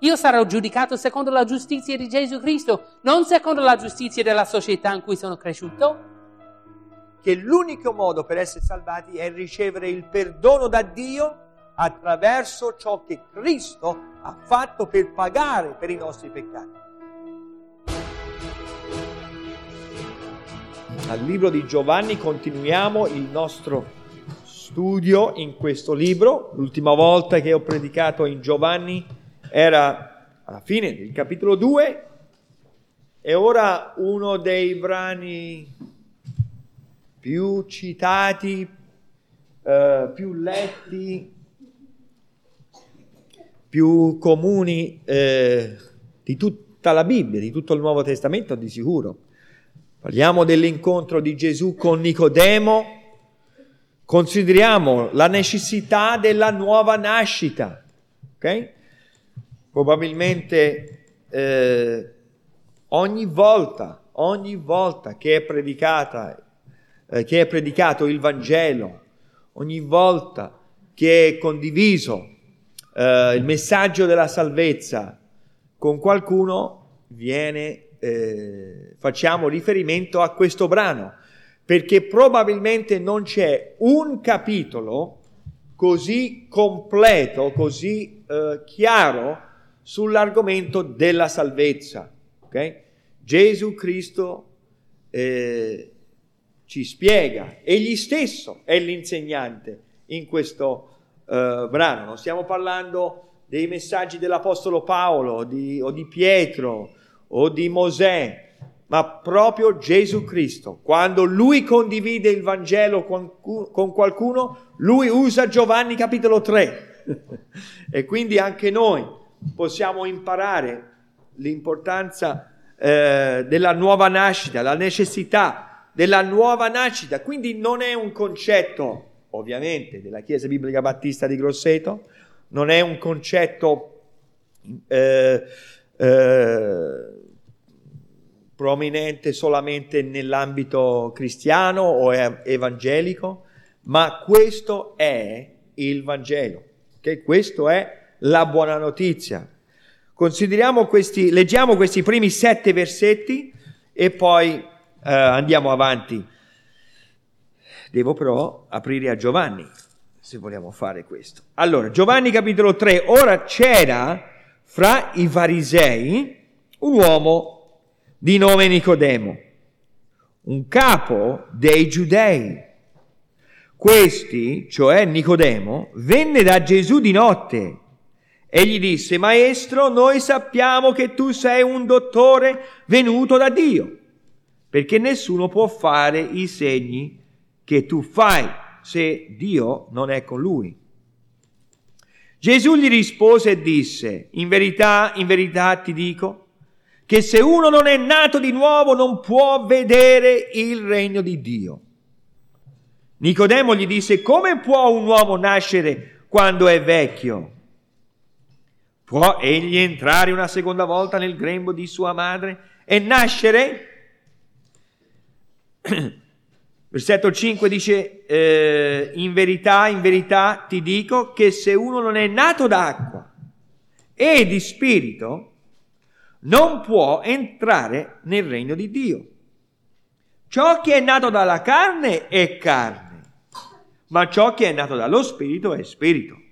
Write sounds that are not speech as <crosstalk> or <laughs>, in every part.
Io sarò giudicato secondo la giustizia di Gesù Cristo, non secondo la giustizia della società in cui sono cresciuto. Che l'unico modo per essere salvati è ricevere il perdono da Dio attraverso ciò che Cristo ha fatto per pagare per i nostri peccati. Al libro di Giovanni continuiamo il nostro studio in questo libro. L'ultima volta che ho predicato in Giovanni era alla fine del capitolo 2 e ora uno dei brani più citati, eh, più letti, più comuni eh, di tutta la Bibbia, di tutto il Nuovo Testamento di sicuro. Parliamo dell'incontro di Gesù con Nicodemo, consideriamo la necessità della nuova nascita. Okay? Probabilmente eh, ogni volta, ogni volta che è predicata, eh, che è predicato il Vangelo, ogni volta che è condiviso eh, il messaggio della salvezza con qualcuno, viene, eh, facciamo riferimento a questo brano. Perché probabilmente non c'è un capitolo così completo, così eh, chiaro sull'argomento della salvezza. Okay? Gesù Cristo eh, ci spiega, egli stesso è l'insegnante in questo eh, brano. Non stiamo parlando dei messaggi dell'Apostolo Paolo di, o di Pietro o di Mosè, ma proprio Gesù Cristo. Quando lui condivide il Vangelo con, qualcuno, lui usa Giovanni capitolo 3. <laughs> e quindi anche noi possiamo imparare l'importanza eh, della nuova nascita, la necessità della nuova nascita. Quindi non è un concetto, ovviamente, della Chiesa Biblica Battista di Grosseto, non è un concetto eh, eh, prominente solamente nell'ambito cristiano o evangelico, ma questo è il Vangelo, okay? questo è la buona notizia. Consideriamo questi, leggiamo questi primi sette versetti e poi eh, andiamo avanti. Devo però aprire a Giovanni, se vogliamo fare questo. Allora, Giovanni capitolo 3, ora c'era fra i farisei un uomo di nome Nicodemo, un capo dei giudei. Questi, cioè Nicodemo, venne da Gesù di notte e gli disse, Maestro, noi sappiamo che tu sei un dottore venuto da Dio, perché nessuno può fare i segni che tu fai se Dio non è con lui. Gesù gli rispose e disse, in verità, in verità ti dico, che se uno non è nato di nuovo non può vedere il regno di Dio. Nicodemo gli disse, come può un uomo nascere quando è vecchio? Può egli entrare una seconda volta nel grembo di sua madre e nascere? <clears throat> Versetto 5 dice, eh, in verità, in verità ti dico che se uno non è nato d'acqua e di spirito, non può entrare nel regno di Dio. Ciò che è nato dalla carne è carne, ma ciò che è nato dallo spirito è spirito.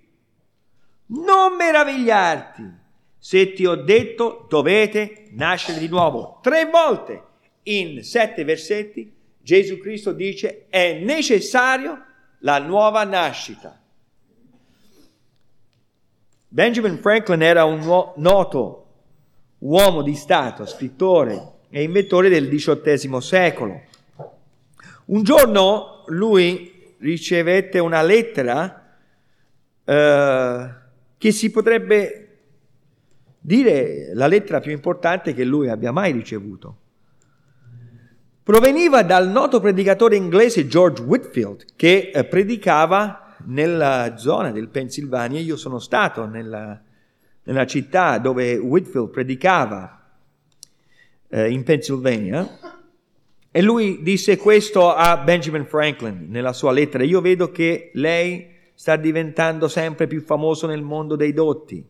Non meravigliarti se ti ho detto dovete nascere di nuovo. Tre volte in sette versetti Gesù Cristo dice è necessario la nuova nascita. Benjamin Franklin era un noto uomo di Stato, scrittore e inventore del XVIII secolo. Un giorno lui ricevette una lettera eh, che si potrebbe dire la lettera più importante che lui abbia mai ricevuto. Proveniva dal noto predicatore inglese George Whitfield che eh, predicava nella zona del Pennsylvania. Io sono stato nella, nella città dove Whitfield predicava eh, in Pennsylvania, e lui disse questo a Benjamin Franklin nella sua lettera, io vedo che lei sta diventando sempre più famoso nel mondo dei dotti.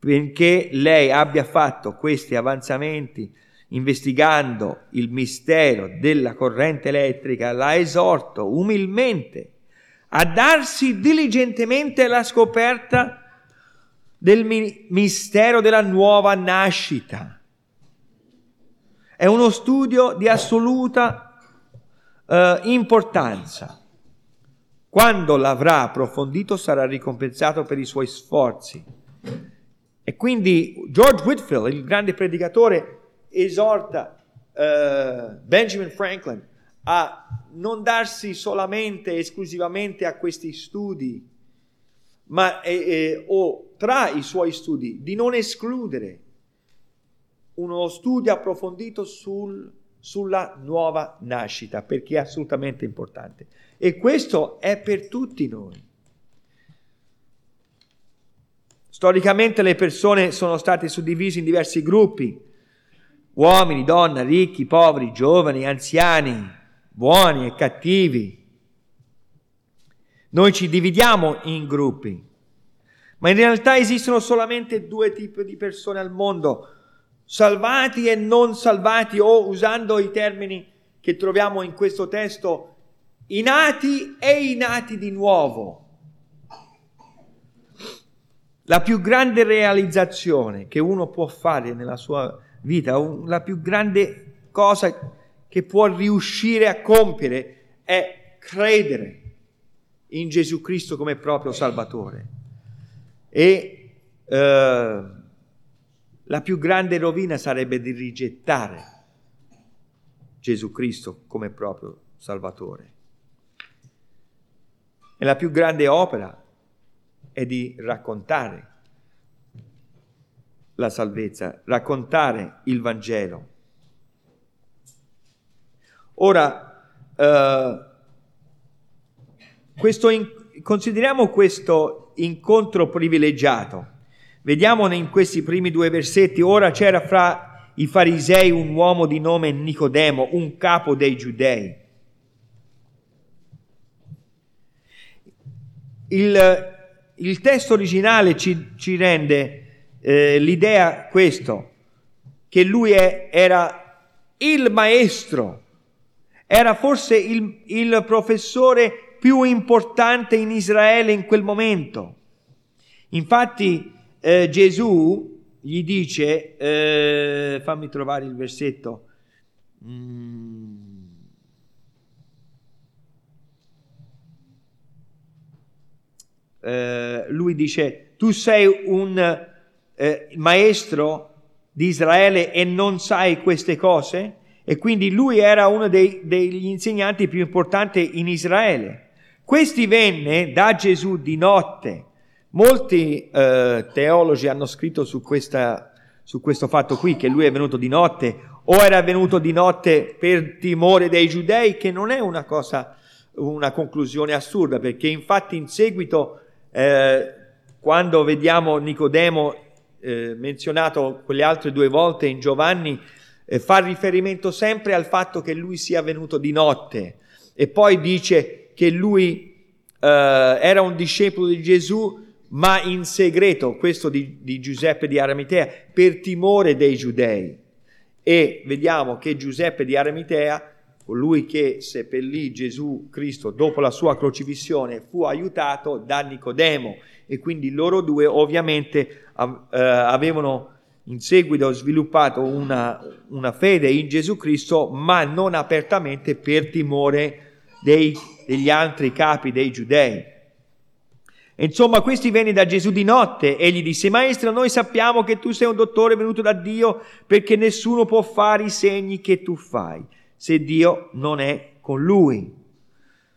benché lei abbia fatto questi avanzamenti investigando il mistero della corrente elettrica, la esorto umilmente a darsi diligentemente alla scoperta del mi- mistero della nuova nascita. È uno studio di assoluta eh, importanza. Quando l'avrà approfondito sarà ricompensato per i suoi sforzi. E quindi George Whitfield, il grande predicatore, esorta eh, Benjamin Franklin a non darsi solamente esclusivamente a questi studi, ma eh, eh, o tra i suoi studi di non escludere uno studio approfondito sul, sulla nuova nascita, perché è assolutamente importante. E questo è per tutti noi. Storicamente le persone sono state suddivise in diversi gruppi, uomini, donne, ricchi, poveri, giovani, anziani, buoni e cattivi. Noi ci dividiamo in gruppi, ma in realtà esistono solamente due tipi di persone al mondo, salvati e non salvati, o usando i termini che troviamo in questo testo, i nati e i nati di nuovo. La più grande realizzazione che uno può fare nella sua vita la più grande cosa che può riuscire a compiere è credere in Gesù Cristo come proprio Salvatore. E eh, la più grande rovina sarebbe di rigettare Gesù Cristo come proprio Salvatore. E la più grande opera è di raccontare la salvezza, raccontare il Vangelo. Ora, eh, questo in, consideriamo questo incontro privilegiato. Vediamo in questi primi due versetti, ora c'era fra i farisei un uomo di nome Nicodemo, un capo dei giudei. Il, il testo originale ci, ci rende eh, l'idea questo, che lui è, era il maestro, era forse il, il professore più importante in Israele in quel momento. Infatti eh, Gesù gli dice, eh, fammi trovare il versetto, mm. Eh, lui dice, tu sei un eh, maestro di Israele e non sai queste cose? E quindi lui era uno dei, degli insegnanti più importanti in Israele. Questi venne da Gesù di notte. Molti eh, teologi hanno scritto su, questa, su questo fatto qui, che lui è venuto di notte, o era venuto di notte per timore dei giudei, che non è una cosa, una conclusione assurda, perché infatti in seguito, eh, quando vediamo Nicodemo eh, menzionato quelle altre due volte in Giovanni, eh, fa riferimento sempre al fatto che lui sia venuto di notte e poi dice che lui eh, era un discepolo di Gesù ma in segreto, questo di, di Giuseppe di Aramitea, per timore dei giudei. E vediamo che Giuseppe di Aramitea, colui che seppellì Gesù Cristo dopo la sua crocifissione, fu aiutato da Nicodemo. E quindi loro due ovviamente eh, avevano in seguito sviluppato una, una, fede in Gesù Cristo, ma non apertamente per timore dei, degli altri capi dei giudei. Insomma, questi venne da Gesù di notte. E gli disse, Maestro, noi sappiamo che tu sei un dottore venuto da Dio perché nessuno può fare i segni che tu fai se Dio non è con lui.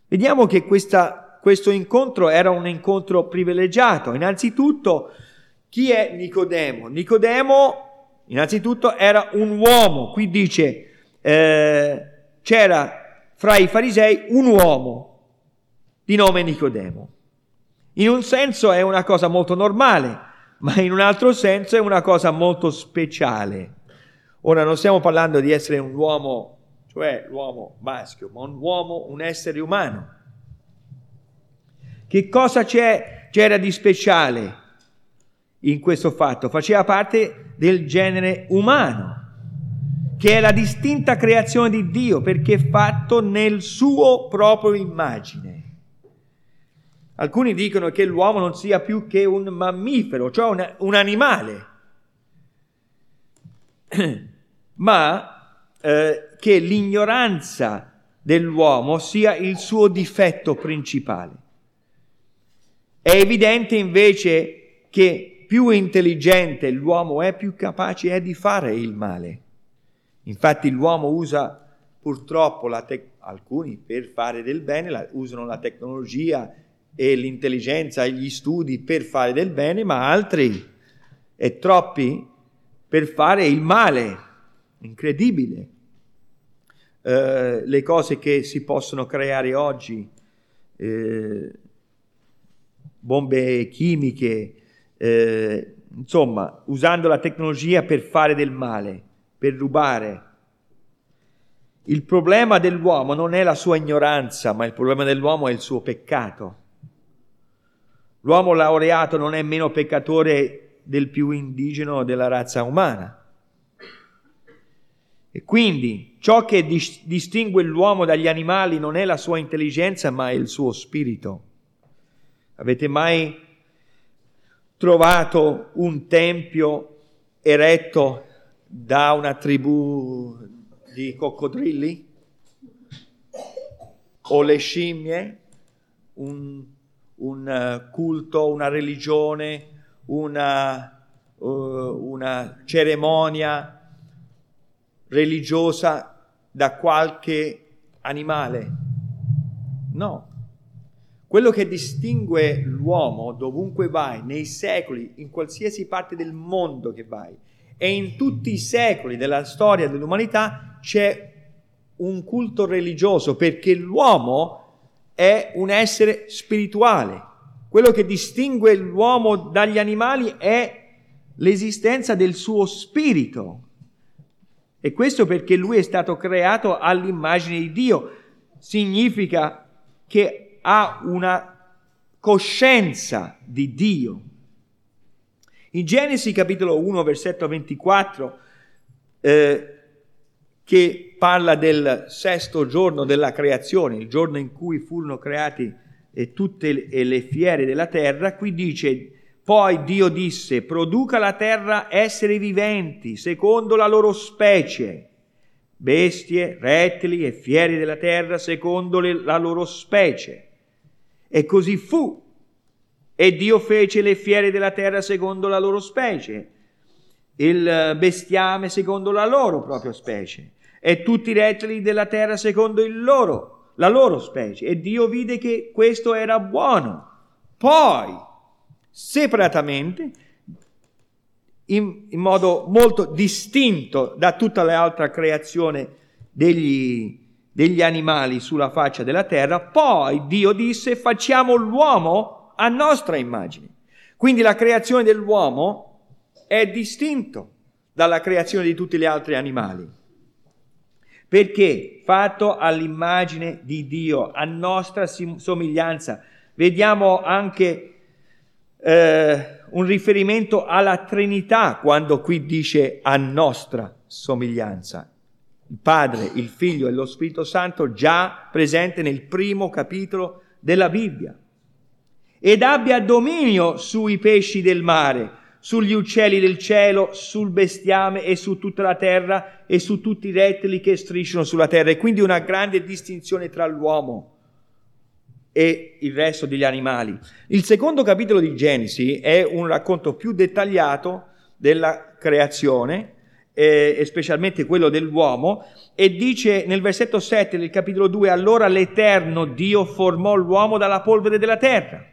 Vediamo che questa, questo incontro era un incontro privilegiato. Innanzitutto, chi è Nicodemo? Nicodemo, innanzitutto, era un uomo. Qui dice, eh, c'era fra i farisei un uomo di nome Nicodemo. In un senso è una cosa molto normale, ma in un altro senso è una cosa molto speciale. Ora non stiamo parlando di essere un uomo, cioè l'uomo maschio, ma un uomo, un essere umano. Che cosa c'era di speciale in questo fatto, faceva parte del genere umano, che è la distinta creazione di Dio perché è fatto nel suo proprio immagine. Alcuni dicono che l'uomo non sia più che un mammifero, cioè un, un animale, <clears throat> ma eh, che l'ignoranza dell'uomo sia il suo difetto principale. È evidente invece che più intelligente l'uomo è, più capace è di fare il male. Infatti l'uomo usa purtroppo te- alcuni per fare del bene, la- usano la tecnologia e l'intelligenza e gli studi per fare del bene, ma altri e troppi per fare il male. Incredibile. Eh, le cose che si possono creare oggi, eh, bombe chimiche, eh, insomma, usando la tecnologia per fare del male, per rubare. Il problema dell'uomo non è la sua ignoranza, ma il problema dell'uomo è il suo peccato. L'uomo laureato non è meno peccatore del più indigeno della razza umana. E quindi ciò che dis- distingue l'uomo dagli animali non è la sua intelligenza, ma è il suo spirito. Avete mai trovato un tempio eretto da una tribù di coccodrilli? O le scimmie? Un, un eh, culto, una religione, una, uh, una cerimonia religiosa da qualche animale? No. Quello che distingue l'uomo dovunque vai, nei secoli, in qualsiasi parte del mondo che vai, e in tutti i secoli della storia dell'umanità c'è un culto religioso perché l'uomo è un essere spirituale. Quello che distingue l'uomo dagli animali è l'esistenza del suo spirito. E questo perché lui è stato creato all'immagine di Dio. Significa che ha una coscienza di Dio. In Genesi capitolo 1 versetto 24, eh, che parla del sesto giorno della creazione, il giorno in cui furono creati eh, tutte le, fiere della terra, qui dice, poi Dio disse, produca la terra esseri viventi, secondo la loro specie, bestie, rettili e fieri della terra, secondo le, la loro specie. E così fu. E Dio fece le fiere della terra secondo la loro specie, il bestiame secondo la loro propria specie, e tutti i rettili della terra secondo loro, la loro specie. E Dio vide che questo era buono. Poi, separatamente, in, in modo molto distinto da tutta l'altra creazione degli, degli animali sulla faccia della terra, poi Dio disse facciamo l'uomo a nostra immagine. Quindi la creazione dell'uomo è distinto dalla creazione di tutti gli altri animali. Perché fatto all'immagine di Dio, a nostra somiglianza. Vediamo anche eh, un riferimento alla Trinità quando qui dice a nostra somiglianza il Padre, il Figlio e lo Spirito Santo già presente nel primo capitolo della Bibbia. Ed abbia dominio sui pesci del mare, sugli uccelli del cielo, sul bestiame e su tutta la terra e su tutti i rettili che strisciano sulla terra. E quindi una grande distinzione tra l'uomo e il resto degli animali. Il secondo capitolo di Genesi è un racconto più dettagliato della creazione eh, specialmente quello dell'uomo, e dice nel versetto 7 del capitolo 2, allora l'Eterno Dio formò l'uomo dalla polvere della terra,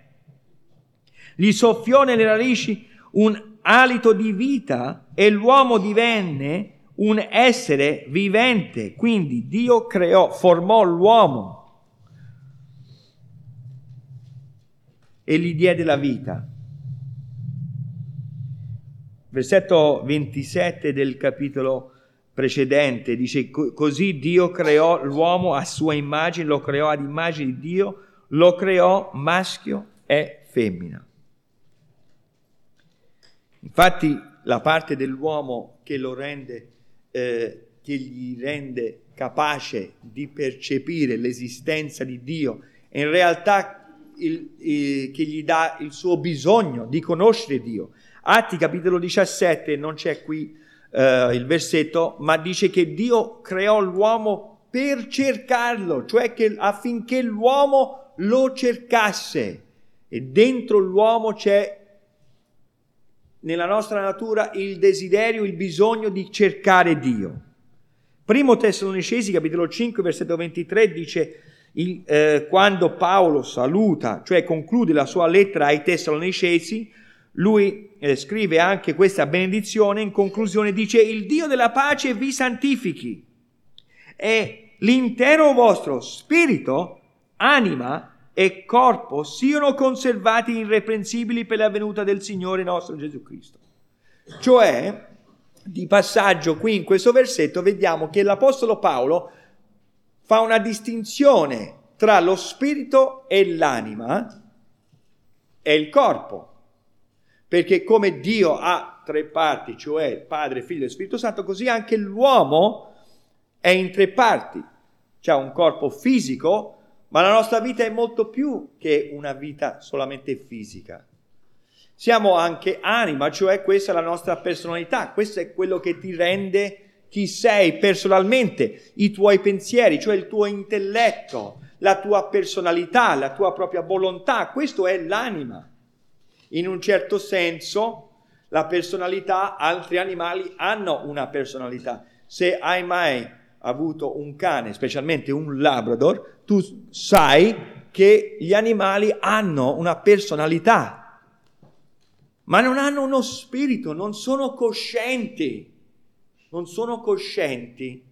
gli soffiò nelle narici un alito di vita e l'uomo divenne un essere vivente, quindi Dio creò, formò l'uomo e gli diede la vita. Versetto 27 del capitolo precedente dice così Dio creò l'uomo a sua immagine, lo creò ad immagine di Dio, lo creò maschio e femmina. Infatti la parte dell'uomo che lo rende, eh, che gli rende capace di percepire l'esistenza di Dio, in realtà il, il, che gli dà il suo bisogno di conoscere Dio. Atti capitolo 17, non c'è qui eh, il versetto, ma dice che Dio creò l'uomo per cercarlo, cioè che, affinché l'uomo lo cercasse. E dentro l'uomo c'è nella nostra natura il desiderio, il bisogno di cercare Dio. Primo Tessalonicesi, capitolo 5, versetto 23, dice il, eh, quando Paolo saluta, cioè conclude la sua lettera ai Tessalonicesi, lui eh, scrive anche questa benedizione, in conclusione dice il Dio della pace vi santifichi e l'intero vostro spirito, anima e corpo siano conservati irreprensibili per la venuta del Signore nostro Gesù Cristo. Cioè, di passaggio qui in questo versetto vediamo che l'Apostolo Paolo fa una distinzione tra lo spirito e l'anima e il corpo. Perché come Dio ha tre parti, cioè Padre, Figlio e Spirito Santo, così anche l'uomo è in tre parti. C'è un corpo fisico, ma la nostra vita è molto più che una vita solamente fisica. Siamo anche anima, cioè questa è la nostra personalità, questo è quello che ti rende chi sei personalmente, i tuoi pensieri, cioè il tuo intelletto, la tua personalità, la tua propria volontà, questo è l'anima. In un certo senso, la personalità, altri animali hanno una personalità. Se hai mai avuto un cane, specialmente un Labrador, tu sai che gli animali hanno una personalità, ma non hanno uno spirito, non sono coscienti, non sono coscienti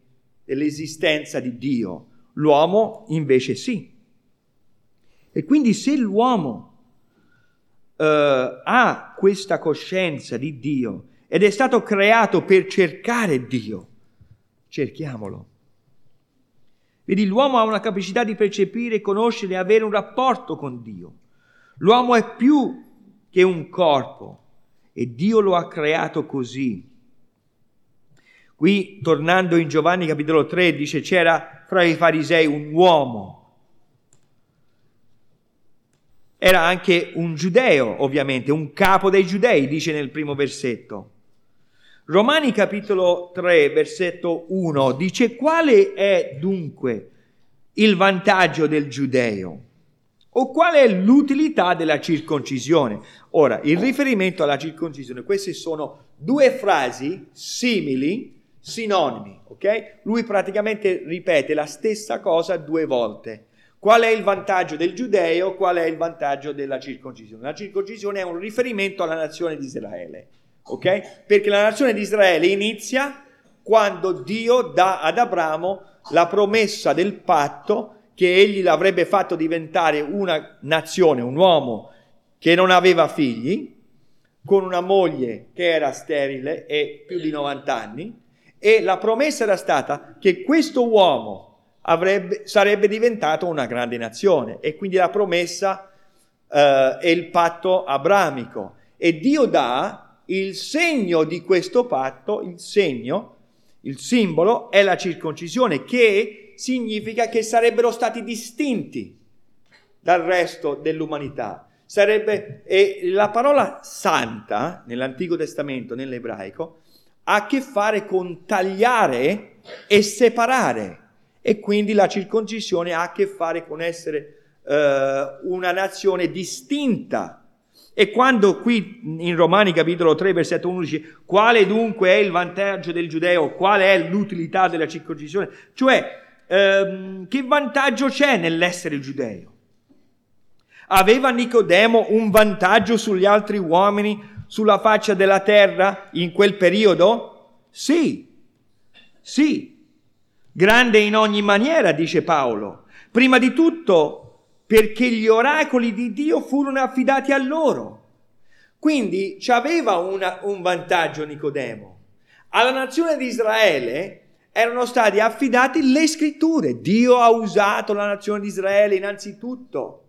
dell'esistenza di Dio. L'uomo invece sì. E quindi se l'uomo uh, ha questa coscienza di Dio ed è stato creato per cercare Dio, cerchiamolo. Vedi, l'uomo ha una capacità di percepire, conoscere e avere un rapporto con Dio. L'uomo è più che un corpo e Dio lo ha creato così. Qui, tornando in Giovanni capitolo 3, dice c'era fra i farisei un uomo. Era anche un giudeo, ovviamente, un capo dei giudei, dice nel primo versetto. Romani capitolo 3, versetto 1 dice quale è dunque il vantaggio del giudeo? O qual è l'utilità della circoncisione? Ora, il riferimento alla circoncisione, queste sono due frasi simili, sinonimi, ok? Lui praticamente ripete la stessa cosa due volte. Qual è il vantaggio del giudeo? Qual è il vantaggio della circoncisione? La circoncisione è un riferimento alla nazione di Israele ok? Perché la nazione di Israele inizia quando Dio dà ad Abramo la promessa del patto che egli l'avrebbe fatto diventare una nazione, un uomo che non aveva figli, con una moglie che era sterile e più di 90 anni, e la promessa era stata che questo uomo avrebbe, sarebbe diventato una grande nazione, e quindi la promessa eh, è il patto abramico. E Dio dà il segno di questo patto, il segno, il simbolo è la circoncisione, che significa che sarebbero stati distinti dal resto dell'umanità. Sarebbe, e la parola santa nell'Antico Testamento, nell'ebraico, ha a che fare con tagliare e separare. E quindi la circoncisione ha a che fare con essere eh, una nazione distinta e quando qui in Romani capitolo 3 versetto 1 dice quale dunque è il vantaggio del giudeo, qual è l'utilità della circoncisione, cioè ehm, che vantaggio c'è nell'essere giudeo? Aveva Nicodemo un vantaggio sugli altri uomini sulla faccia della terra in quel periodo? Sì, sì, grande in ogni maniera, dice Paolo. Prima di tutto perché gli oracoli di Dio furono affidati a loro. Quindi ci aveva una, un vantaggio Nicodemo. Alla nazione di Israele erano state affidate le scritture. Dio ha usato la nazione di Israele innanzitutto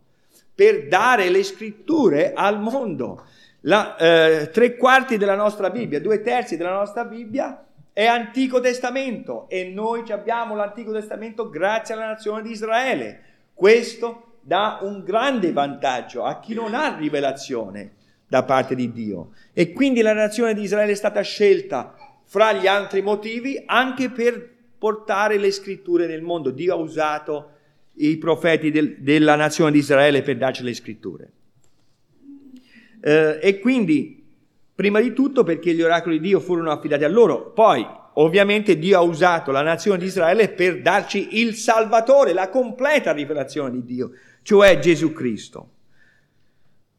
per dare le scritture al mondo. La, eh, tre quarti della nostra Bibbia, due terzi della nostra Bibbia è Antico Testamento e noi abbiamo l'Antico Testamento grazie alla nazione di Israele. Questo dà un grande vantaggio a chi non ha rivelazione da parte di Dio. E quindi la nazione di Israele è stata scelta fra gli altri motivi anche per portare le scritture nel mondo. Dio ha usato i profeti del, della nazione di Israele per darci le scritture. Eh, e quindi, prima di tutto, perché gli oracoli di Dio furono affidati a loro, poi ovviamente Dio ha usato la nazione di Israele per darci il Salvatore, la completa rivelazione di Dio, cioè Gesù Cristo.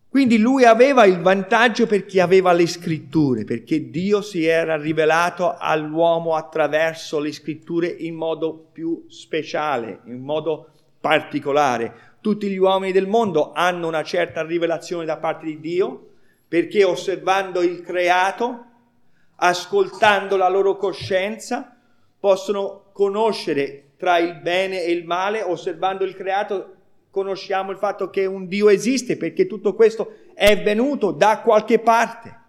Quindi lui aveva il vantaggio perché aveva le scritture, perché Dio si era rivelato all'uomo attraverso le scritture in modo più speciale, in modo particolare. Tutti gli uomini del mondo hanno una certa rivelazione da parte di Dio perché osservando il creato, ascoltando la loro coscienza, possono conoscere tra il bene e il male, osservando il creato conosciamo il fatto che un Dio esiste perché tutto questo è venuto da qualche parte.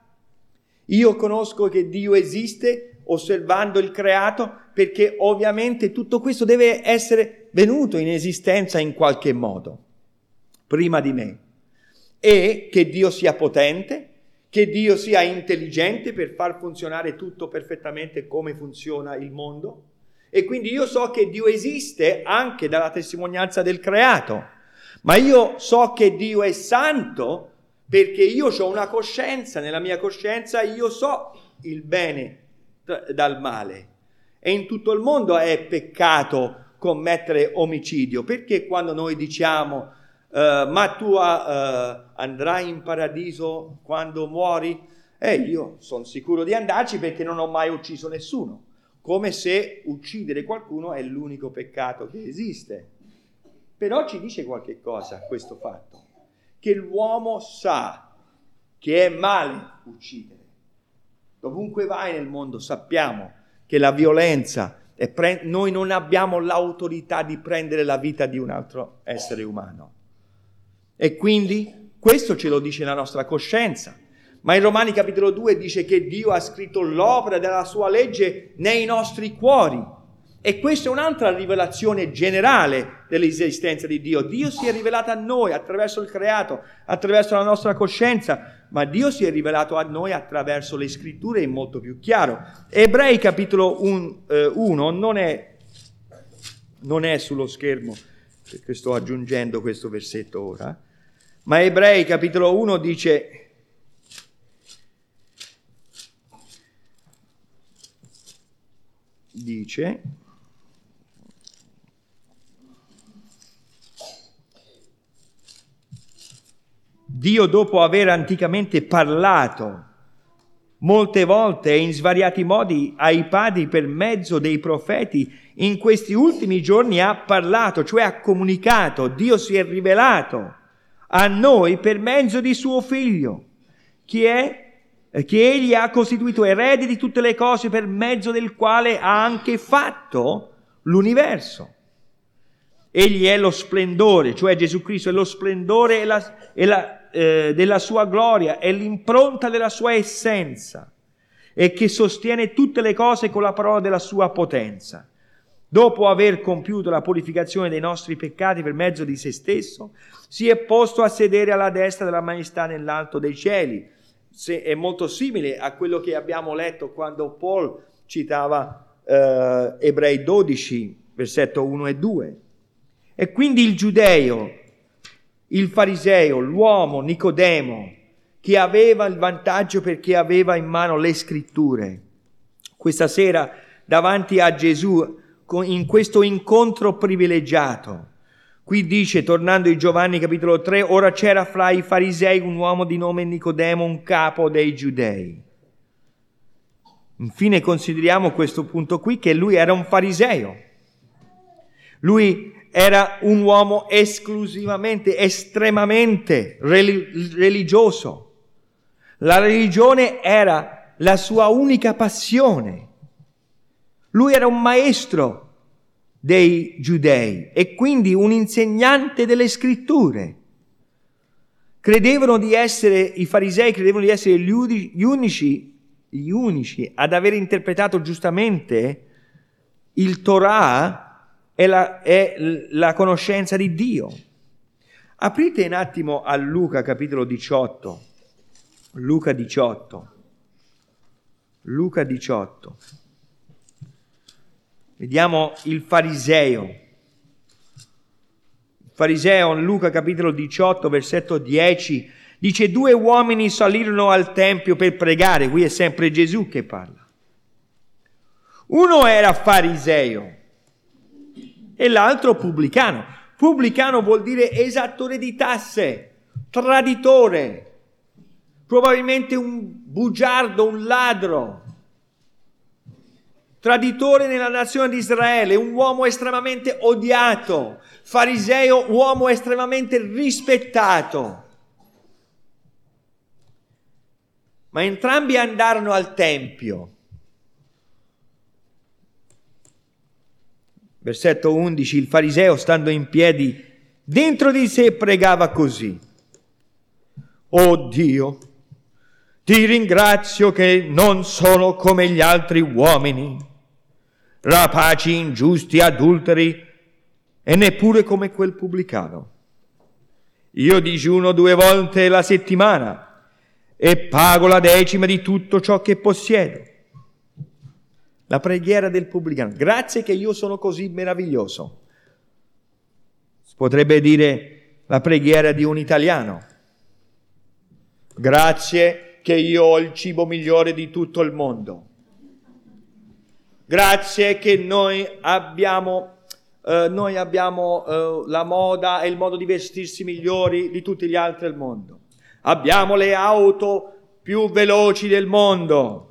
Io conosco che Dio esiste osservando il creato perché ovviamente tutto questo deve essere venuto in esistenza in qualche modo, prima di me. E che Dio sia potente, che Dio sia intelligente per far funzionare tutto perfettamente come funziona il mondo e quindi io so che Dio esiste anche dalla testimonianza del creato, ma io so che Dio è santo perché io ho una coscienza, nella mia coscienza io so il bene dal male. E in tutto il mondo è peccato commettere omicidio, perché quando noi diciamo uh, ma tu uh, andrai in paradiso quando muori? Eh, io sono sicuro di andarci perché non ho mai ucciso nessuno come se uccidere qualcuno è l'unico peccato che esiste. Però ci dice qualche cosa questo fatto, che l'uomo sa che è male uccidere. Dovunque vai nel mondo sappiamo che la violenza, pre- noi non abbiamo l'autorità di prendere la vita di un altro essere umano. E quindi questo ce lo dice la nostra coscienza. Ma in Romani capitolo 2 dice che Dio ha scritto l'opera della sua legge nei nostri cuori. E questa è un'altra rivelazione generale dell'esistenza di Dio. Dio si è rivelato a noi attraverso il creato, attraverso la nostra coscienza, ma Dio si è rivelato a noi attraverso le scritture in molto più chiaro. Ebrei capitolo 1 eh, non, è, non è sullo schermo, perché sto aggiungendo questo versetto ora, ma Ebrei capitolo 1 dice dice Dio dopo aver anticamente parlato molte volte e in svariati modi ai padri per mezzo dei profeti, in questi ultimi giorni ha parlato, cioè ha comunicato, Dio si è rivelato a noi per mezzo di suo figlio, che è eh, che egli ha costituito erede di tutte le cose per mezzo del quale ha anche fatto l'universo. Egli è lo splendore, cioè Gesù Cristo è lo splendore e la, e la, eh, della sua gloria, è l'impronta della sua essenza e che sostiene tutte le cose con la parola della sua potenza. Dopo aver compiuto la purificazione dei nostri peccati per mezzo di se stesso, si è posto a sedere alla destra della maestà nell'alto dei cieli è molto simile a quello che abbiamo letto quando Paul citava eh, Ebrei 12, versetto 1 e 2. E quindi il giudeo, il fariseo, l'uomo Nicodemo, che aveva il vantaggio perché aveva in mano le scritture, questa sera davanti a Gesù in questo incontro privilegiato, Qui dice, tornando in Giovanni capitolo 3, ora c'era fra i farisei un uomo di nome Nicodemo, un capo dei giudei. Infine consideriamo questo punto qui che lui era un fariseo. Lui era un uomo esclusivamente, estremamente religioso. La religione era la sua unica passione. Lui era un maestro dei giudei e quindi un insegnante delle scritture. credevano di essere, i farisei credevano di essere gli unici, gli unici ad aver interpretato giustamente il Torah e la, è la conoscenza di Dio. Aprite un attimo a Luca capitolo 18. Luca 18. Luca 18. Vediamo il fariseo. Il fariseo Luca capitolo 18, versetto 10, dice due uomini salirono al Tempio per pregare, qui è sempre Gesù che parla. Uno era fariseo e l'altro pubblicano. Pubblicano vuol dire esattore di tasse, traditore, probabilmente un bugiardo, un ladro traditore nella nazione di Israele, un uomo estremamente odiato, fariseo, uomo estremamente rispettato. Ma entrambi andarono al Tempio. Versetto 11, il fariseo stando in piedi dentro di sé pregava così. Oh Dio, ti ringrazio che non sono come gli altri uomini rapaci, ingiusti, adulteri e neppure come quel pubblicano. Io digiuno due volte la settimana e pago la decima di tutto ciò che possiedo. La preghiera del pubblicano. Grazie che io sono così meraviglioso. Si potrebbe dire la preghiera di un italiano. Grazie che io ho il cibo migliore di tutto il mondo. Grazie che noi abbiamo, eh, noi abbiamo eh, la moda e il modo di vestirsi migliori di tutti gli altri al mondo. Abbiamo le auto più veloci del mondo.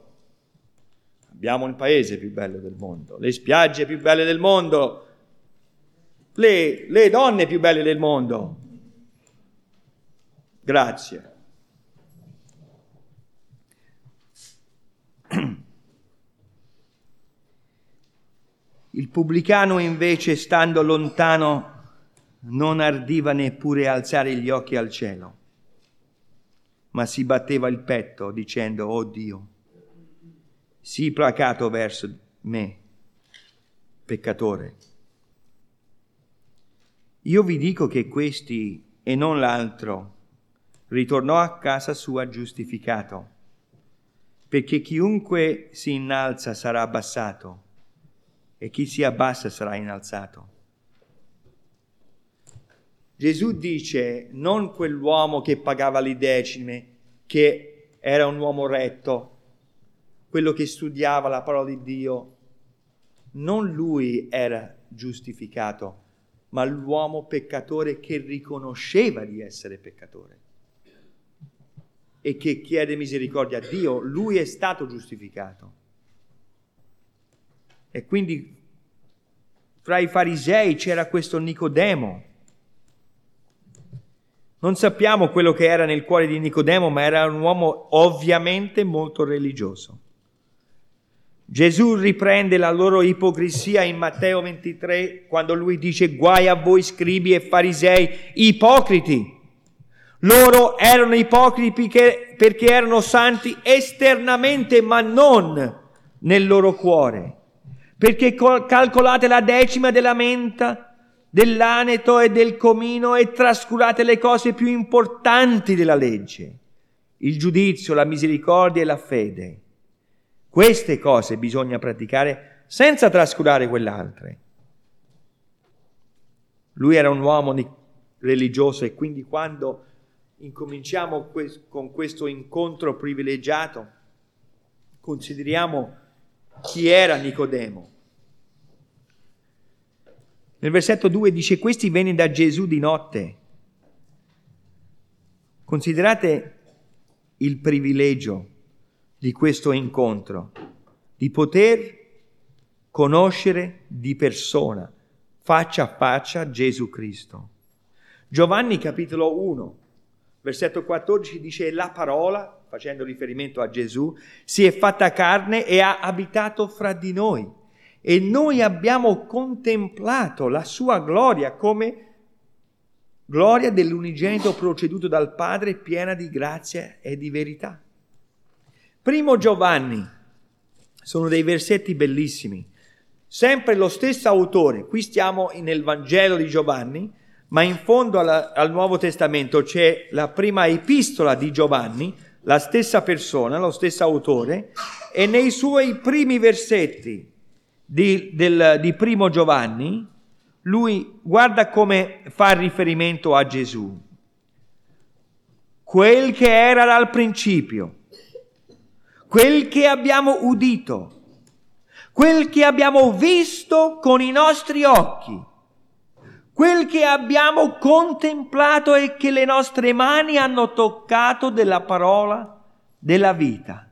Abbiamo il paese più bello del mondo, le spiagge più belle del mondo, le, le donne più belle del mondo. Grazie. Il pubblicano invece, stando lontano, non ardiva neppure alzare gli occhi al cielo, ma si batteva il petto dicendo, oh Dio, sii placato verso me, peccatore. Io vi dico che questi e non l'altro ritornò a casa sua giustificato, perché chiunque si innalza sarà abbassato e chi si abbassa sarà innalzato. Gesù dice non quell'uomo che pagava le decime, che era un uomo retto, quello che studiava la parola di Dio, non lui era giustificato, ma l'uomo peccatore che riconosceva di essere peccatore e che chiede misericordia a Dio, lui è stato giustificato. E quindi fra i farisei c'era questo Nicodemo. Non sappiamo quello che era nel cuore di Nicodemo, ma era un uomo ovviamente molto religioso. Gesù riprende la loro ipocrisia in Matteo 23 quando lui dice guai a voi scribi e farisei ipocriti. Loro erano ipocriti perché erano santi esternamente ma non nel loro cuore perché calcolate la decima della menta, dell'aneto e del comino e trascurate le cose più importanti della legge, il giudizio, la misericordia e la fede. Queste cose bisogna praticare senza trascurare quell'altre. Lui era un uomo religioso e quindi quando incominciamo con questo incontro privilegiato, consideriamo chi era Nicodemo. Nel versetto 2 dice, questi venne da Gesù di notte. Considerate il privilegio di questo incontro, di poter conoscere di persona, faccia a faccia, Gesù Cristo. Giovanni capitolo 1, versetto 14 dice, la parola facendo riferimento a Gesù, si è fatta carne e ha abitato fra di noi. E noi abbiamo contemplato la sua gloria come gloria dell'unigenito proceduto dal Padre, piena di grazia e di verità. Primo Giovanni, sono dei versetti bellissimi, sempre lo stesso autore, qui stiamo nel Vangelo di Giovanni, ma in fondo alla, al Nuovo Testamento c'è la prima epistola di Giovanni, la stessa persona, lo stesso autore, e nei suoi primi versetti di, del, di primo Giovanni, lui guarda come fa riferimento a Gesù. Quel che era dal principio, quel che abbiamo udito, quel che abbiamo visto con i nostri occhi, quel che abbiamo contemplato e che le nostre mani hanno toccato della parola della vita.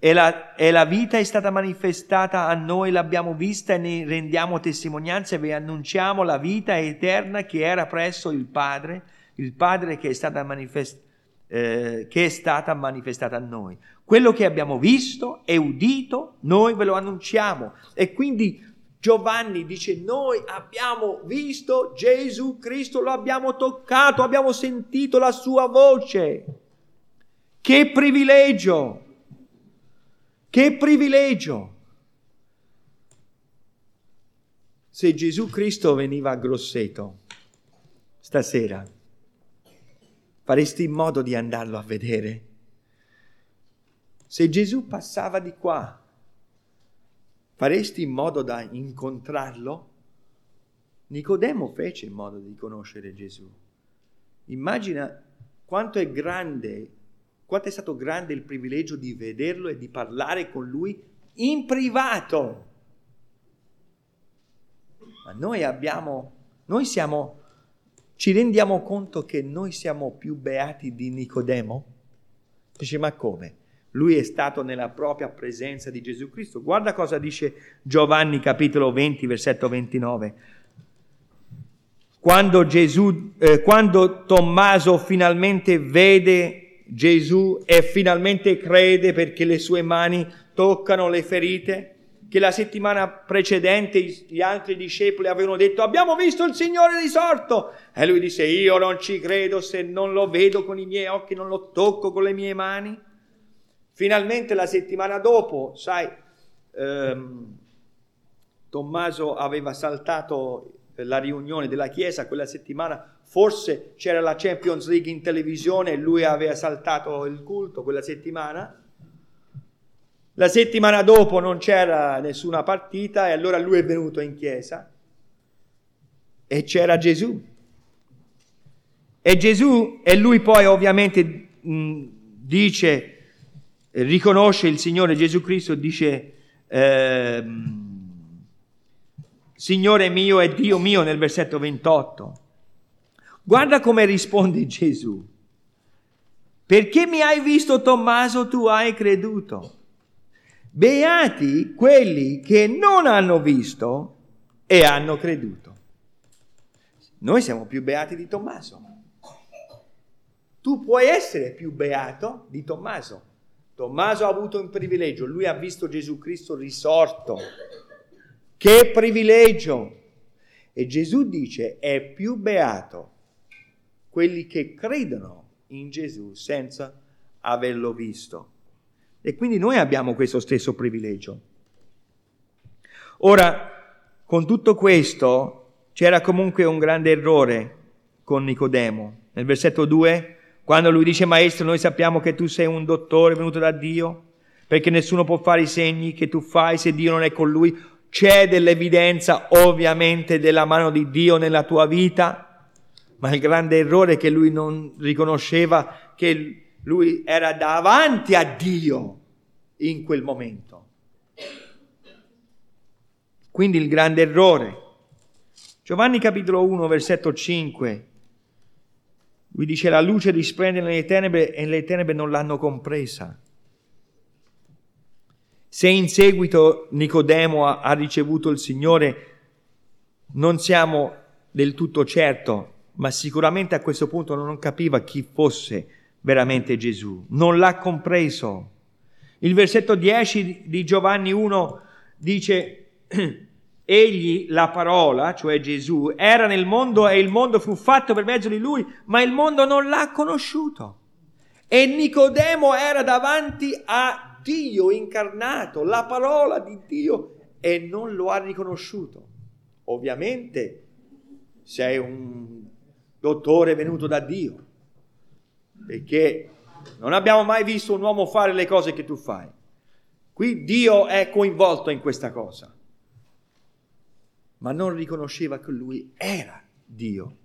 E la, e la, vita è stata manifestata a noi, l'abbiamo vista e ne rendiamo testimonianza e vi annunciamo la vita eterna che era presso il Padre, il Padre che è stata, manifest, eh, che è stata manifestata a noi. Quello che abbiamo visto e udito, noi ve lo annunciamo. E quindi Giovanni dice, noi abbiamo visto Gesù Cristo, lo abbiamo toccato, abbiamo sentito la sua voce. Che privilegio! Che privilegio! Se Gesù Cristo veniva a Grosseto stasera, faresti in modo di andarlo a vedere? Se Gesù passava di qua, faresti in modo da incontrarlo? Nicodemo fece in modo di conoscere Gesù. Immagina quanto è grande quanto è stato grande il privilegio di vederlo e di parlare con lui in privato. Ma noi abbiamo, noi siamo, ci rendiamo conto che noi siamo più beati di Nicodemo? Dice, ma come? Lui è stato nella propria presenza di Gesù Cristo. Guarda cosa dice Giovanni capitolo 20, versetto 29. Quando, Gesù, eh, quando Tommaso finalmente vede Gesù e finalmente crede perché le sue mani toccano le ferite che la settimana precedente gli altri discepoli avevano detto abbiamo visto il Signore risorto e lui disse io non ci credo se non lo vedo con i miei occhi, non lo tocco con le mie mani. Finalmente la settimana dopo, sai, ehm, Tommaso aveva saltato la riunione della Chiesa quella settimana, forse c'era la Champions League in televisione e lui aveva saltato il culto quella settimana. La settimana dopo non c'era nessuna partita e allora lui è venuto in chiesa e c'era Gesù. E Gesù, e lui poi ovviamente dice, riconosce il Signore Gesù Cristo, dice... Eh, Signore mio e Dio mio nel versetto 28. Guarda come risponde Gesù. Perché mi hai visto Tommaso, tu hai creduto. Beati quelli che non hanno visto e hanno creduto. Noi siamo più beati di Tommaso. Tu puoi essere più beato di Tommaso. Tommaso ha avuto un privilegio, lui ha visto Gesù Cristo risorto che privilegio! E Gesù dice, è più beato quelli che credono in Gesù senza averlo visto. E quindi noi abbiamo questo stesso privilegio. Ora, con tutto questo, c'era comunque un grande errore con Nicodemo. Nel versetto 2, quando lui dice, Maestro, noi sappiamo che tu sei un dottore venuto da Dio, perché nessuno può fare i segni che tu fai se Dio non è con lui. C'è dell'evidenza ovviamente della mano di Dio nella tua vita, ma il grande errore è che lui non riconosceva che lui era davanti a Dio in quel momento. Quindi il grande errore. Giovanni capitolo 1, versetto 5. Lui dice la luce risplende nelle tenebre e le tenebre non l'hanno compresa. Se in seguito Nicodemo ha, ha ricevuto il Signore, non siamo del tutto certo, ma sicuramente a questo punto non capiva chi fosse veramente Gesù, non l'ha compreso. Il versetto 10 di Giovanni 1 dice, <clears throat> egli, la parola, cioè Gesù, era nel mondo e il mondo fu fatto per mezzo di lui, ma il mondo non l'ha conosciuto. E Nicodemo era davanti a Dio incarnato, la parola di Dio, e non lo ha riconosciuto. Ovviamente sei un dottore venuto da Dio, perché non abbiamo mai visto un uomo fare le cose che tu fai. Qui Dio è coinvolto in questa cosa, ma non riconosceva che lui era Dio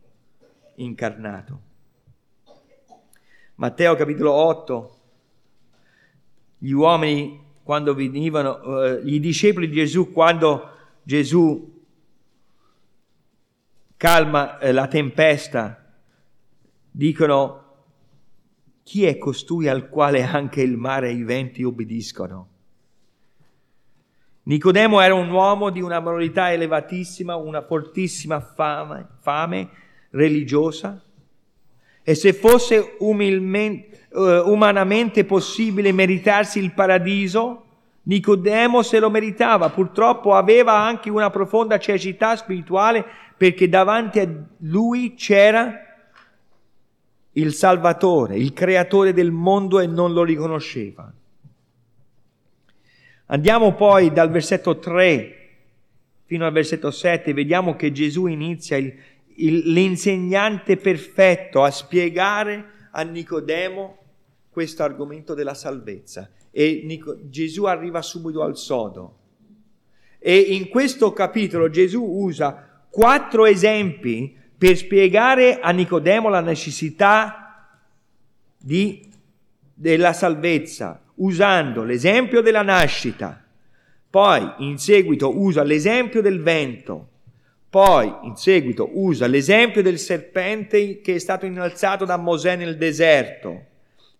incarnato. Matteo capitolo 8, gli uomini quando venivano, eh, i discepoli di Gesù quando Gesù calma eh, la tempesta, dicono chi è costui al quale anche il mare e i venti obbediscono? Nicodemo era un uomo di una moralità elevatissima, una fortissima fame, fame religiosa, e se fosse uh, umanamente possibile meritarsi il paradiso, Nicodemo se lo meritava, purtroppo aveva anche una profonda cecità spirituale perché davanti a lui c'era il Salvatore, il creatore del mondo e non lo riconosceva. Andiamo poi dal versetto 3 fino al versetto 7, vediamo che Gesù inizia il, il, l'insegnante perfetto a spiegare a Nicodemo questo argomento della salvezza. E Nico, Gesù arriva subito al sodo. E in questo capitolo Gesù usa quattro esempi per spiegare a Nicodemo la necessità di, della salvezza, usando l'esempio della nascita. Poi in seguito usa l'esempio del vento, poi, in seguito, usa l'esempio del serpente che è stato innalzato da Mosè nel deserto.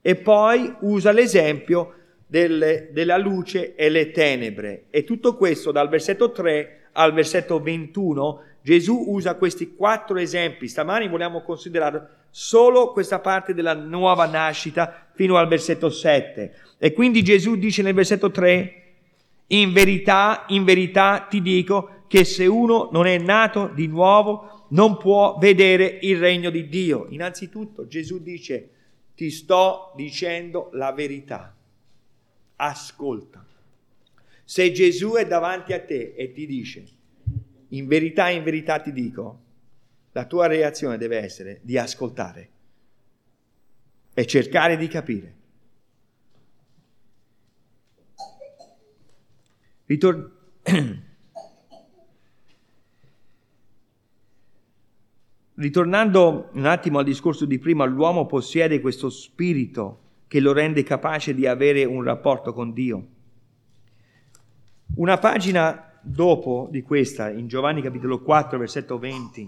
E poi usa l'esempio delle, della luce e le tenebre. E tutto questo dal versetto 3 al versetto 21. Gesù usa questi quattro esempi. Stamani vogliamo considerare solo questa parte della nuova nascita fino al versetto 7. E quindi Gesù dice nel versetto 3, in verità, in verità ti dico che se uno non è nato di nuovo non può vedere il regno di Dio. Innanzitutto Gesù dice, ti sto dicendo la verità, ascolta. Se Gesù è davanti a te e ti dice, in verità, in verità ti dico, la tua reazione deve essere di ascoltare e cercare di capire. Ritor- <clears throat> Ritornando un attimo al discorso di prima, l'uomo possiede questo spirito che lo rende capace di avere un rapporto con Dio. Una pagina dopo di questa, in Giovanni capitolo 4, versetto 20,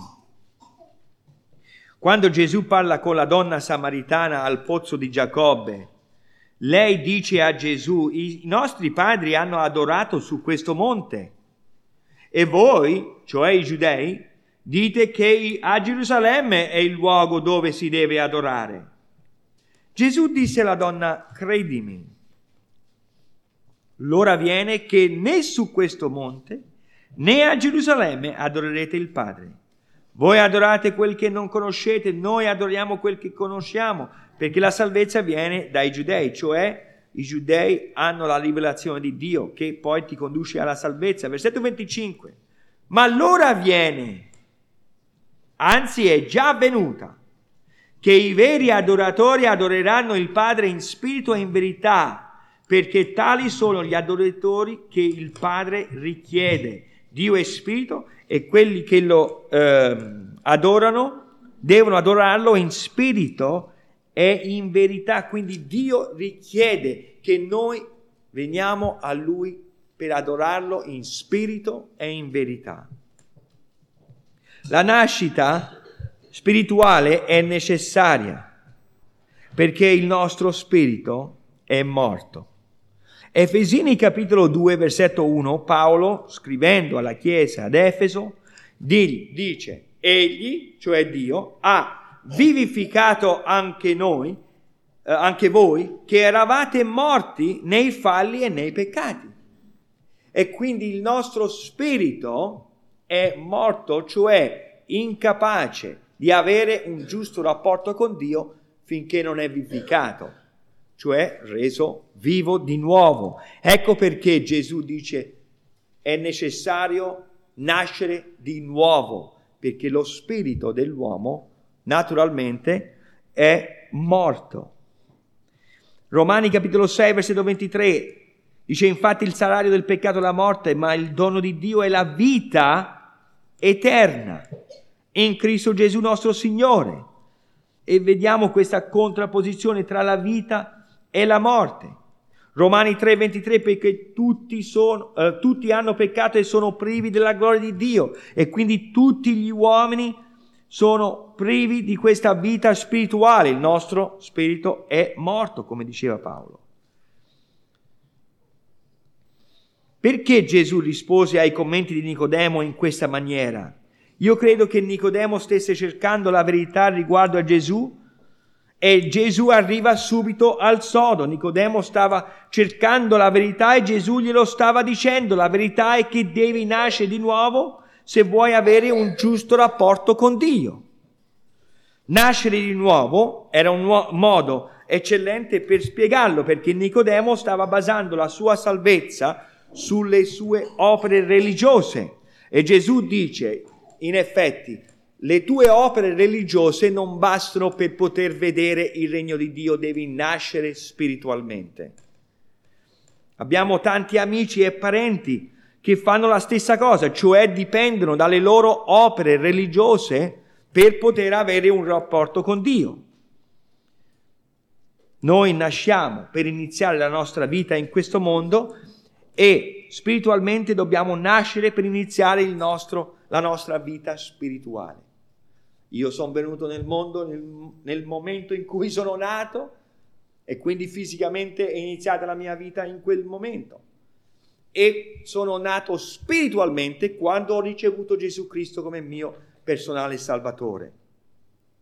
quando Gesù parla con la donna samaritana al pozzo di Giacobbe, lei dice a Gesù, i nostri padri hanno adorato su questo monte e voi, cioè i giudei, Dite che a Gerusalemme è il luogo dove si deve adorare. Gesù disse alla donna, credimi, l'ora viene che né su questo monte né a Gerusalemme adorerete il Padre. Voi adorate quel che non conoscete, noi adoriamo quel che conosciamo, perché la salvezza viene dai giudei, cioè i giudei hanno la rivelazione di Dio che poi ti conduce alla salvezza. Versetto 25. Ma l'ora viene anzi è già avvenuta, che i veri adoratori adoreranno il Padre in spirito e in verità, perché tali sono gli adoratori che il Padre richiede. Dio è spirito e quelli che lo eh, adorano devono adorarlo in spirito e in verità. Quindi Dio richiede che noi veniamo a Lui per adorarlo in spirito e in verità. La nascita spirituale è necessaria perché il nostro spirito è morto. Efesini capitolo 2 versetto 1 Paolo scrivendo alla chiesa ad Efeso dice egli, cioè Dio, ha vivificato anche noi, eh, anche voi che eravate morti nei falli e nei peccati. E quindi il nostro spirito è morto, cioè incapace di avere un giusto rapporto con Dio finché non è vivificato, cioè reso vivo di nuovo. Ecco perché Gesù dice è necessario nascere di nuovo, perché lo spirito dell'uomo naturalmente è morto. Romani capitolo 6, versetto 23 dice infatti il salario del peccato è la morte, ma il dono di Dio è la vita eterna in Cristo Gesù nostro Signore. E vediamo questa contrapposizione tra la vita e la morte. Romani 3:23 perché tutti, sono, eh, tutti hanno peccato e sono privi della gloria di Dio e quindi tutti gli uomini sono privi di questa vita spirituale. Il nostro spirito è morto, come diceva Paolo. Perché Gesù rispose ai commenti di Nicodemo in questa maniera? Io credo che Nicodemo stesse cercando la verità riguardo a Gesù e Gesù arriva subito al sodo. Nicodemo stava cercando la verità e Gesù glielo stava dicendo. La verità è che devi nascere di nuovo se vuoi avere un giusto rapporto con Dio. Nascere di nuovo era un nuovo modo eccellente per spiegarlo perché Nicodemo stava basando la sua salvezza sulle sue opere religiose. E Gesù dice, in effetti, le tue opere religiose non bastano per poter vedere il regno di Dio, devi nascere spiritualmente. Abbiamo tanti amici e parenti che fanno la stessa cosa, cioè dipendono dalle loro opere religiose per poter avere un rapporto con Dio. Noi nasciamo per iniziare la nostra vita in questo mondo e spiritualmente dobbiamo nascere per iniziare nostro, la nostra vita spirituale. Io sono venuto nel mondo nel, nel, momento in cui sono nato e quindi fisicamente è iniziata la mia vita in quel momento. E sono nato spiritualmente quando ho ricevuto Gesù Cristo come mio personale Salvatore.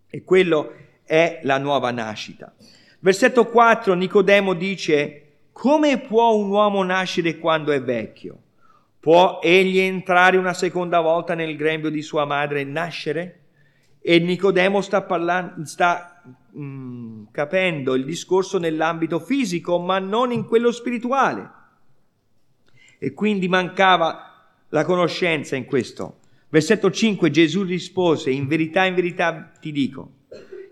E quello è la nuova nascita. Versetto 4 Nicodemo dice come può un uomo nascere quando è vecchio? Può egli entrare una seconda volta nel grembo di sua madre e nascere? E Nicodemo sta, parlando, sta mm, capendo il discorso nell'ambito fisico, ma non in quello spirituale. E quindi mancava la conoscenza in questo. Versetto 5 Gesù rispose, in verità, in verità ti dico,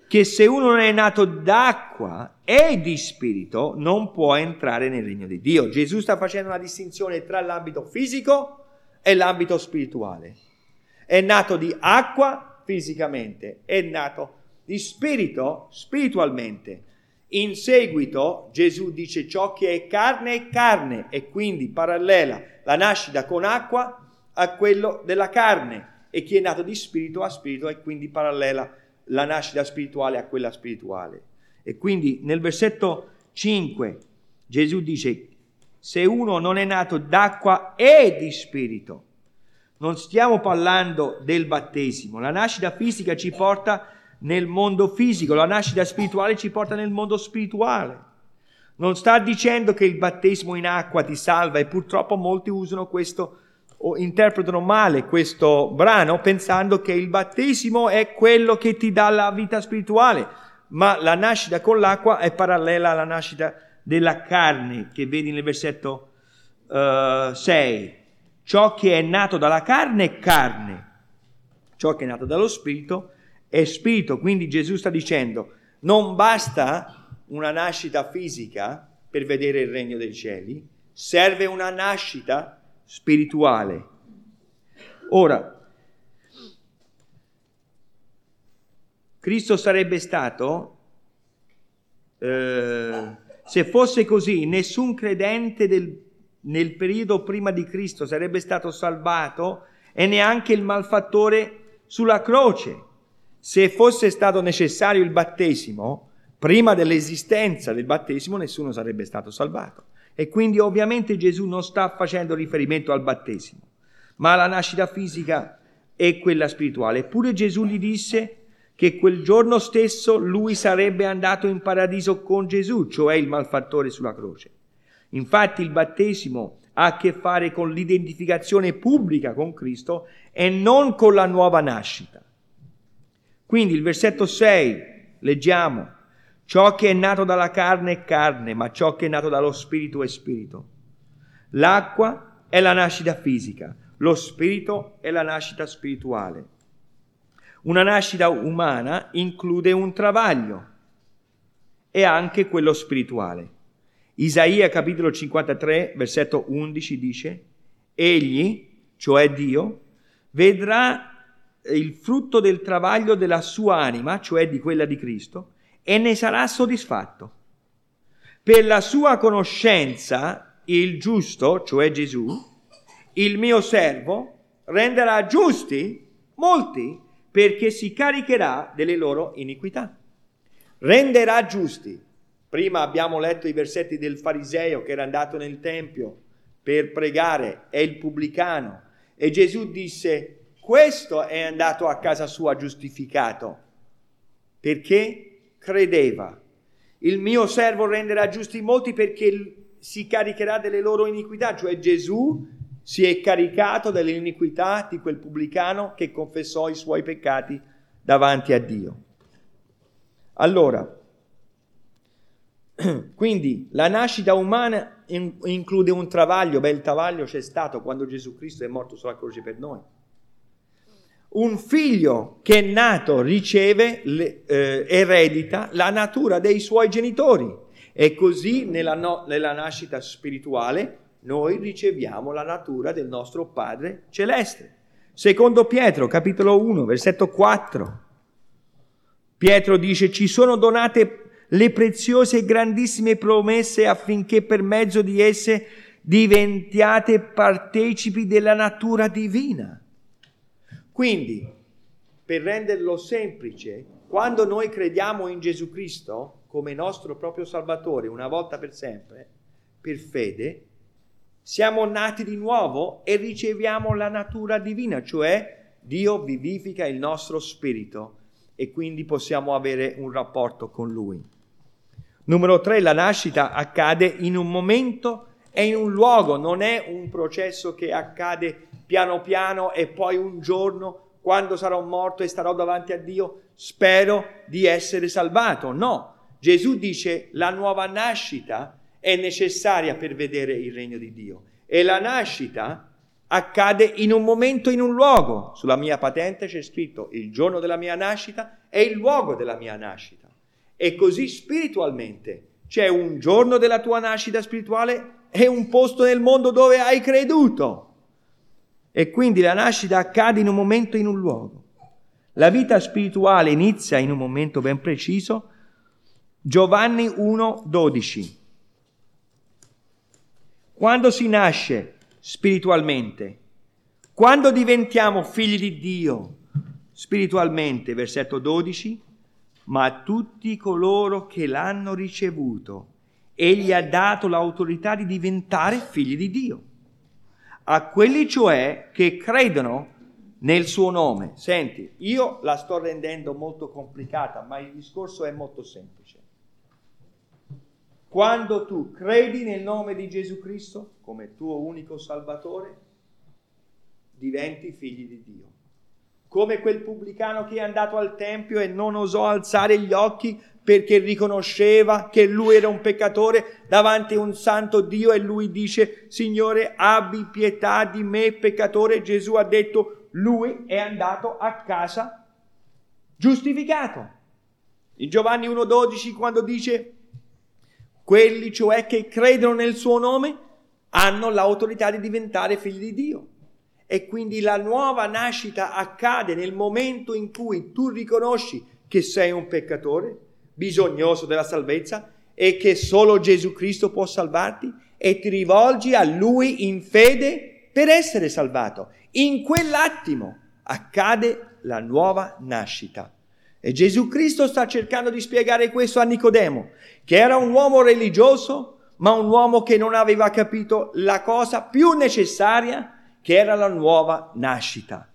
che se uno non è nato d'acqua e di spirito non può entrare nel regno di Dio. Gesù sta facendo una distinzione tra l'ambito fisico e l'ambito spirituale. È nato di acqua fisicamente, è nato di spirito spiritualmente. In seguito Gesù dice ciò che è carne è carne e quindi parallela la nascita con acqua a quello della carne e chi è nato di spirito a spirito e quindi parallela la nascita spirituale a quella spirituale. E quindi nel versetto 5 Gesù dice, se uno non è nato d'acqua e di spirito, non stiamo parlando del battesimo, la nascita fisica ci porta nel mondo fisico, la nascita spirituale ci porta nel mondo spirituale. Non sta dicendo che il battesimo in acqua ti salva e purtroppo molti usano questo o interpretano male questo brano pensando che il battesimo è quello che ti dà la vita spirituale, ma la nascita con l'acqua è parallela alla nascita della carne che vedi nel versetto uh, eh, 6. Ciò che è nato dalla carne è carne, ciò che è nato dallo spirito è spirito. Quindi Gesù sta dicendo non basta una nascita fisica per vedere il regno dei cieli, serve una nascita spirituale. Ora, Cristo sarebbe stato, eh, se fosse così, nessun credente del, nel periodo prima di Cristo sarebbe stato salvato e neanche il malfattore sulla croce. Se fosse stato necessario il battesimo, prima dell'esistenza del battesimo nessuno sarebbe stato salvato. E quindi ovviamente Gesù non sta facendo riferimento al battesimo, ma alla nascita fisica e quella spirituale. Eppure Gesù gli disse che quel giorno stesso lui sarebbe andato in paradiso con Gesù, cioè il malfattore sulla croce. Infatti il battesimo ha a che fare con l'identificazione pubblica con Cristo e non con la nuova nascita. Quindi il versetto 6 leggiamo, ciò che è nato dalla carne è carne, ma ciò che è nato dallo spirito è spirito. L'acqua è la nascita fisica, lo spirito è la nascita spirituale. Una nascita umana include un travaglio e anche quello spirituale. Isaia capitolo 53, versetto 11 dice, Egli, cioè Dio, vedrà il frutto del travaglio della sua anima, cioè di quella di Cristo, e ne sarà soddisfatto. Per la sua conoscenza, il giusto, cioè Gesù, il mio servo, renderà giusti molti perché si caricherà delle loro iniquità. Renderà giusti. Prima abbiamo letto i versetti del fariseo che era andato nel tempio per pregare, è il pubblicano. E Gesù disse, questo è andato a casa sua giustificato, perché credeva. Il mio servo renderà giusti molti perché si caricherà delle loro iniquità, cioè Gesù si è caricato delle iniquità di quel pubblicano che confessò i suoi peccati davanti a Dio. Allora, <clears throat> quindi la nascita umana include un travaglio, beh il travaglio c'è stato quando Gesù Cristo è morto sulla croce per noi un figlio che è nato riceve, eh, eredita la natura dei suoi genitori e così nella, no, nella nascita spirituale noi riceviamo la natura del nostro Padre celeste. Secondo Pietro, capitolo 1, versetto 4. Pietro dice, ci sono donate le preziose e grandissime promesse affinché per mezzo di esse diventiate partecipi della natura divina. Quindi, per renderlo semplice, quando noi crediamo in Gesù Cristo come nostro proprio Salvatore una volta per sempre, per fede, siamo nati di nuovo e riceviamo la natura divina, cioè Dio vivifica il nostro spirito e quindi possiamo avere un rapporto con Lui. Numero tre, la nascita accade in un momento e in un luogo, non è un processo che accade piano piano e poi un giorno, quando sarò morto e starò davanti a Dio, spero di essere salvato. No, Gesù dice la nuova nascita è necessaria per vedere il regno di Dio e la nascita accade in un momento, in un luogo. Sulla mia patente c'è scritto il giorno della mia nascita e il luogo della mia nascita. E così spiritualmente c'è un giorno della tua nascita spirituale e un posto nel mondo dove hai creduto. E quindi la nascita accade in un momento, in un luogo. La vita spirituale inizia in un momento ben preciso. Giovanni 1:12. Quando si nasce spiritualmente, quando diventiamo figli di Dio spiritualmente, versetto 12, ma a tutti coloro che l'hanno ricevuto, egli ha dato l'autorità di diventare figli di Dio a quelli cioè che credono nel suo nome. Senti, io la sto rendendo molto complicata, ma il discorso è molto semplice. Quando tu credi nel nome di Gesù Cristo come tuo unico Salvatore, diventi figli di Dio. Come quel pubblicano che è andato al Tempio e non osò alzare gli occhi perché riconosceva che lui era un peccatore davanti a un santo Dio e lui dice, Signore, abbi pietà di me, peccatore. Gesù ha detto, lui è andato a casa giustificato. In Giovanni 1.12 quando dice, quelli cioè che credono nel suo nome hanno l'autorità di diventare figli di Dio. E quindi la nuova nascita accade nel momento in cui tu riconosci che sei un peccatore, bisognoso della salvezza e che solo Gesù Cristo può salvarti e ti rivolgi a Lui in fede per essere salvato. In quell'attimo accade la nuova nascita. E Gesù Cristo sta cercando di spiegare questo a Nicodemo, che era un uomo religioso, ma un uomo che non aveva capito la cosa più necessaria, che era la nuova nascita.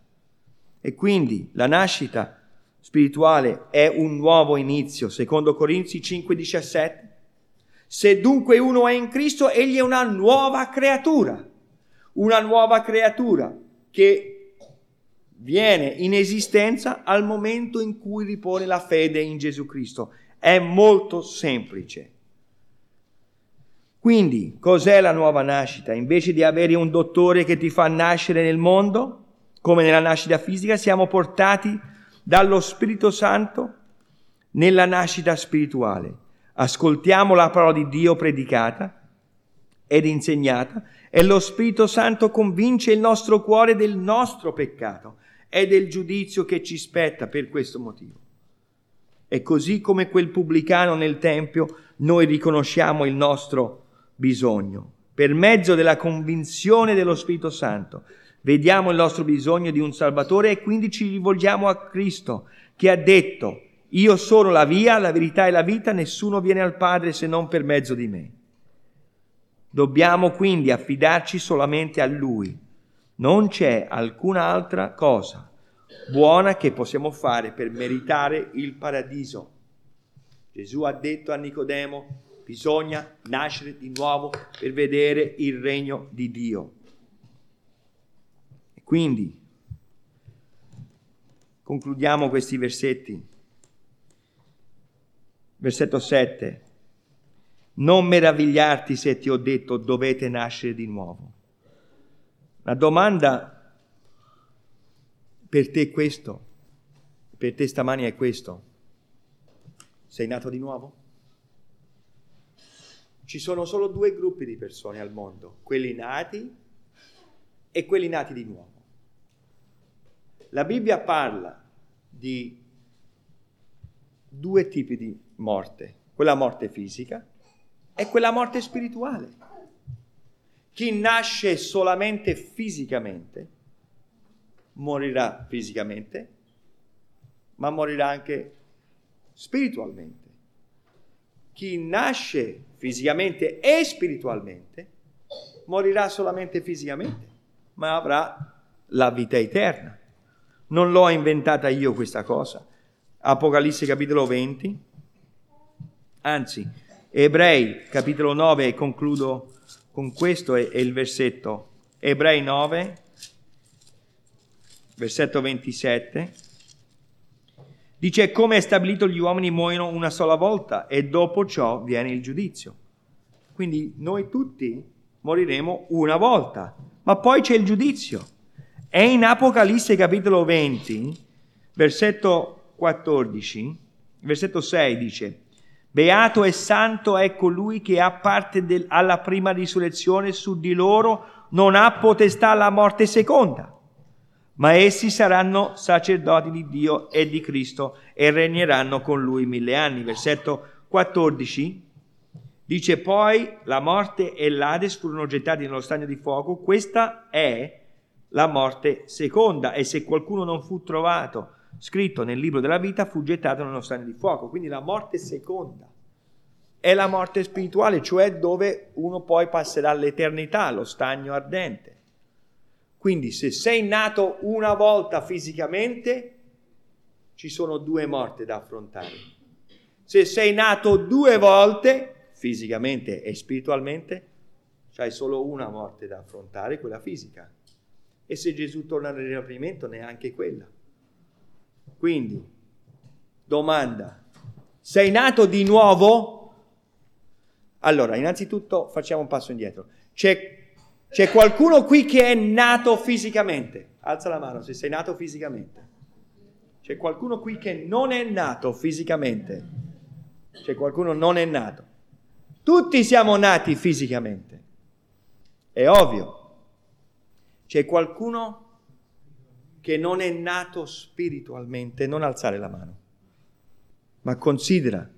E quindi la nascita spirituale è un nuovo inizio, secondo Corinzi 5:17. Se dunque uno è in Cristo, egli è una nuova creatura, una nuova creatura che viene in esistenza al momento in cui ripone la fede in Gesù Cristo. È molto semplice. Quindi, cos'è la nuova nascita? Invece di avere un dottore che ti fa nascere nel mondo, come nella nascita fisica, siamo portati dallo Spirito Santo nella nascita spirituale ascoltiamo la parola di Dio predicata ed insegnata e lo Spirito Santo convince il nostro cuore del nostro peccato e del giudizio che ci spetta per questo motivo. E così come quel pubblicano nel Tempio, noi riconosciamo il nostro bisogno. Per mezzo della convinzione dello Spirito Santo, vediamo il nostro bisogno di un Salvatore e quindi ci rivolgiamo a Cristo, che ha detto, io sono la via, la verità e la vita, nessuno viene al Padre se non per mezzo di me. Dobbiamo quindi affidarci solamente a Lui. Non c'è alcuna altra cosa buona che possiamo fare per meritare il paradiso. Gesù ha detto a Nicodemo, bisogna nascere di nuovo per vedere il regno di Dio. E quindi concludiamo questi versetti Versetto 7. Non meravigliarti se ti ho detto dovete nascere di nuovo. La domanda per te è questo, per te stamani è questo. Sei nato di nuovo? Ci sono solo due gruppi di persone al mondo, quelli nati e quelli nati di nuovo. La Bibbia parla di due tipi di morte, quella morte fisica e quella morte spirituale. Chi nasce solamente fisicamente morirà fisicamente, ma morirà anche spiritualmente. Chi nasce fisicamente e spiritualmente morirà solamente fisicamente, ma avrà la vita eterna. Non l'ho inventata io questa cosa. Apocalisse capitolo 20, anzi, Ebrei capitolo 9, e concludo con questo, è, il versetto. Ebrei 9, versetto 27. Dice come è stabilito gli uomini muoiono una sola volta e dopo ciò viene il giudizio. Quindi noi tutti moriremo una volta, ma poi c'è il giudizio. E in Apocalisse capitolo 20, versetto 14, versetto 6 dice, Beato e santo è colui che ha parte del, alla prima risurrezione, su di loro non ha potestà la morte seconda, ma essi saranno sacerdoti di Dio e di Cristo e regneranno con lui mille anni. Versetto 14 dice poi la morte e l'Ades furono gettati nello stagno di fuoco, questa è la morte seconda e se qualcuno non fu trovato scritto nel libro della vita, fu gettato nello stagno di fuoco. Quindi la morte seconda è la morte spirituale, cioè dove uno poi passerà l'eternità, lo stagno ardente. Quindi se sei nato una volta fisicamente, ci sono due morti da affrontare. Se sei nato due volte, fisicamente e spiritualmente, c'hai solo una morte da affrontare, quella fisica. E se Gesù torna nel rapimento, neanche quella. Quindi, domanda, sei nato di nuovo? Allora, innanzitutto facciamo un passo indietro. C'è, c'è qualcuno qui che è nato fisicamente? Alza la mano se sei nato fisicamente. C'è qualcuno qui che non è nato fisicamente? C'è qualcuno non è nato? Tutti siamo nati fisicamente. È ovvio. C'è qualcuno che non è nato spiritualmente, non alzare la mano, ma considera,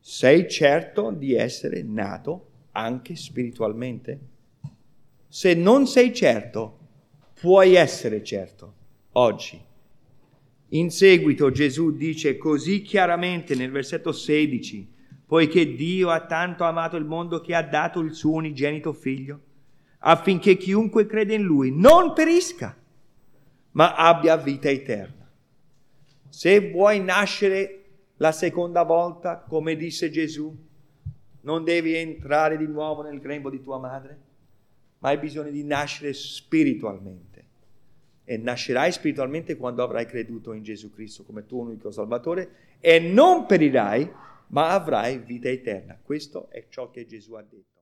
sei certo di essere nato anche spiritualmente? Se non sei certo, puoi essere certo oggi. In seguito Gesù dice così chiaramente nel versetto 16, poiché Dio ha tanto amato il mondo che ha dato il suo unigenito figlio, affinché chiunque crede in lui non perisca, ma abbia vita eterna. Se vuoi nascere la seconda volta, come disse Gesù, Non devi entrare di nuovo nel grembo di tua madre, ma hai bisogno di nascere spiritualmente. E nascerai spiritualmente quando avrai creduto in Gesù Cristo come tuo unico Salvatore e non perirai, ma avrai vita eterna. Questo è ciò che Gesù ha detto.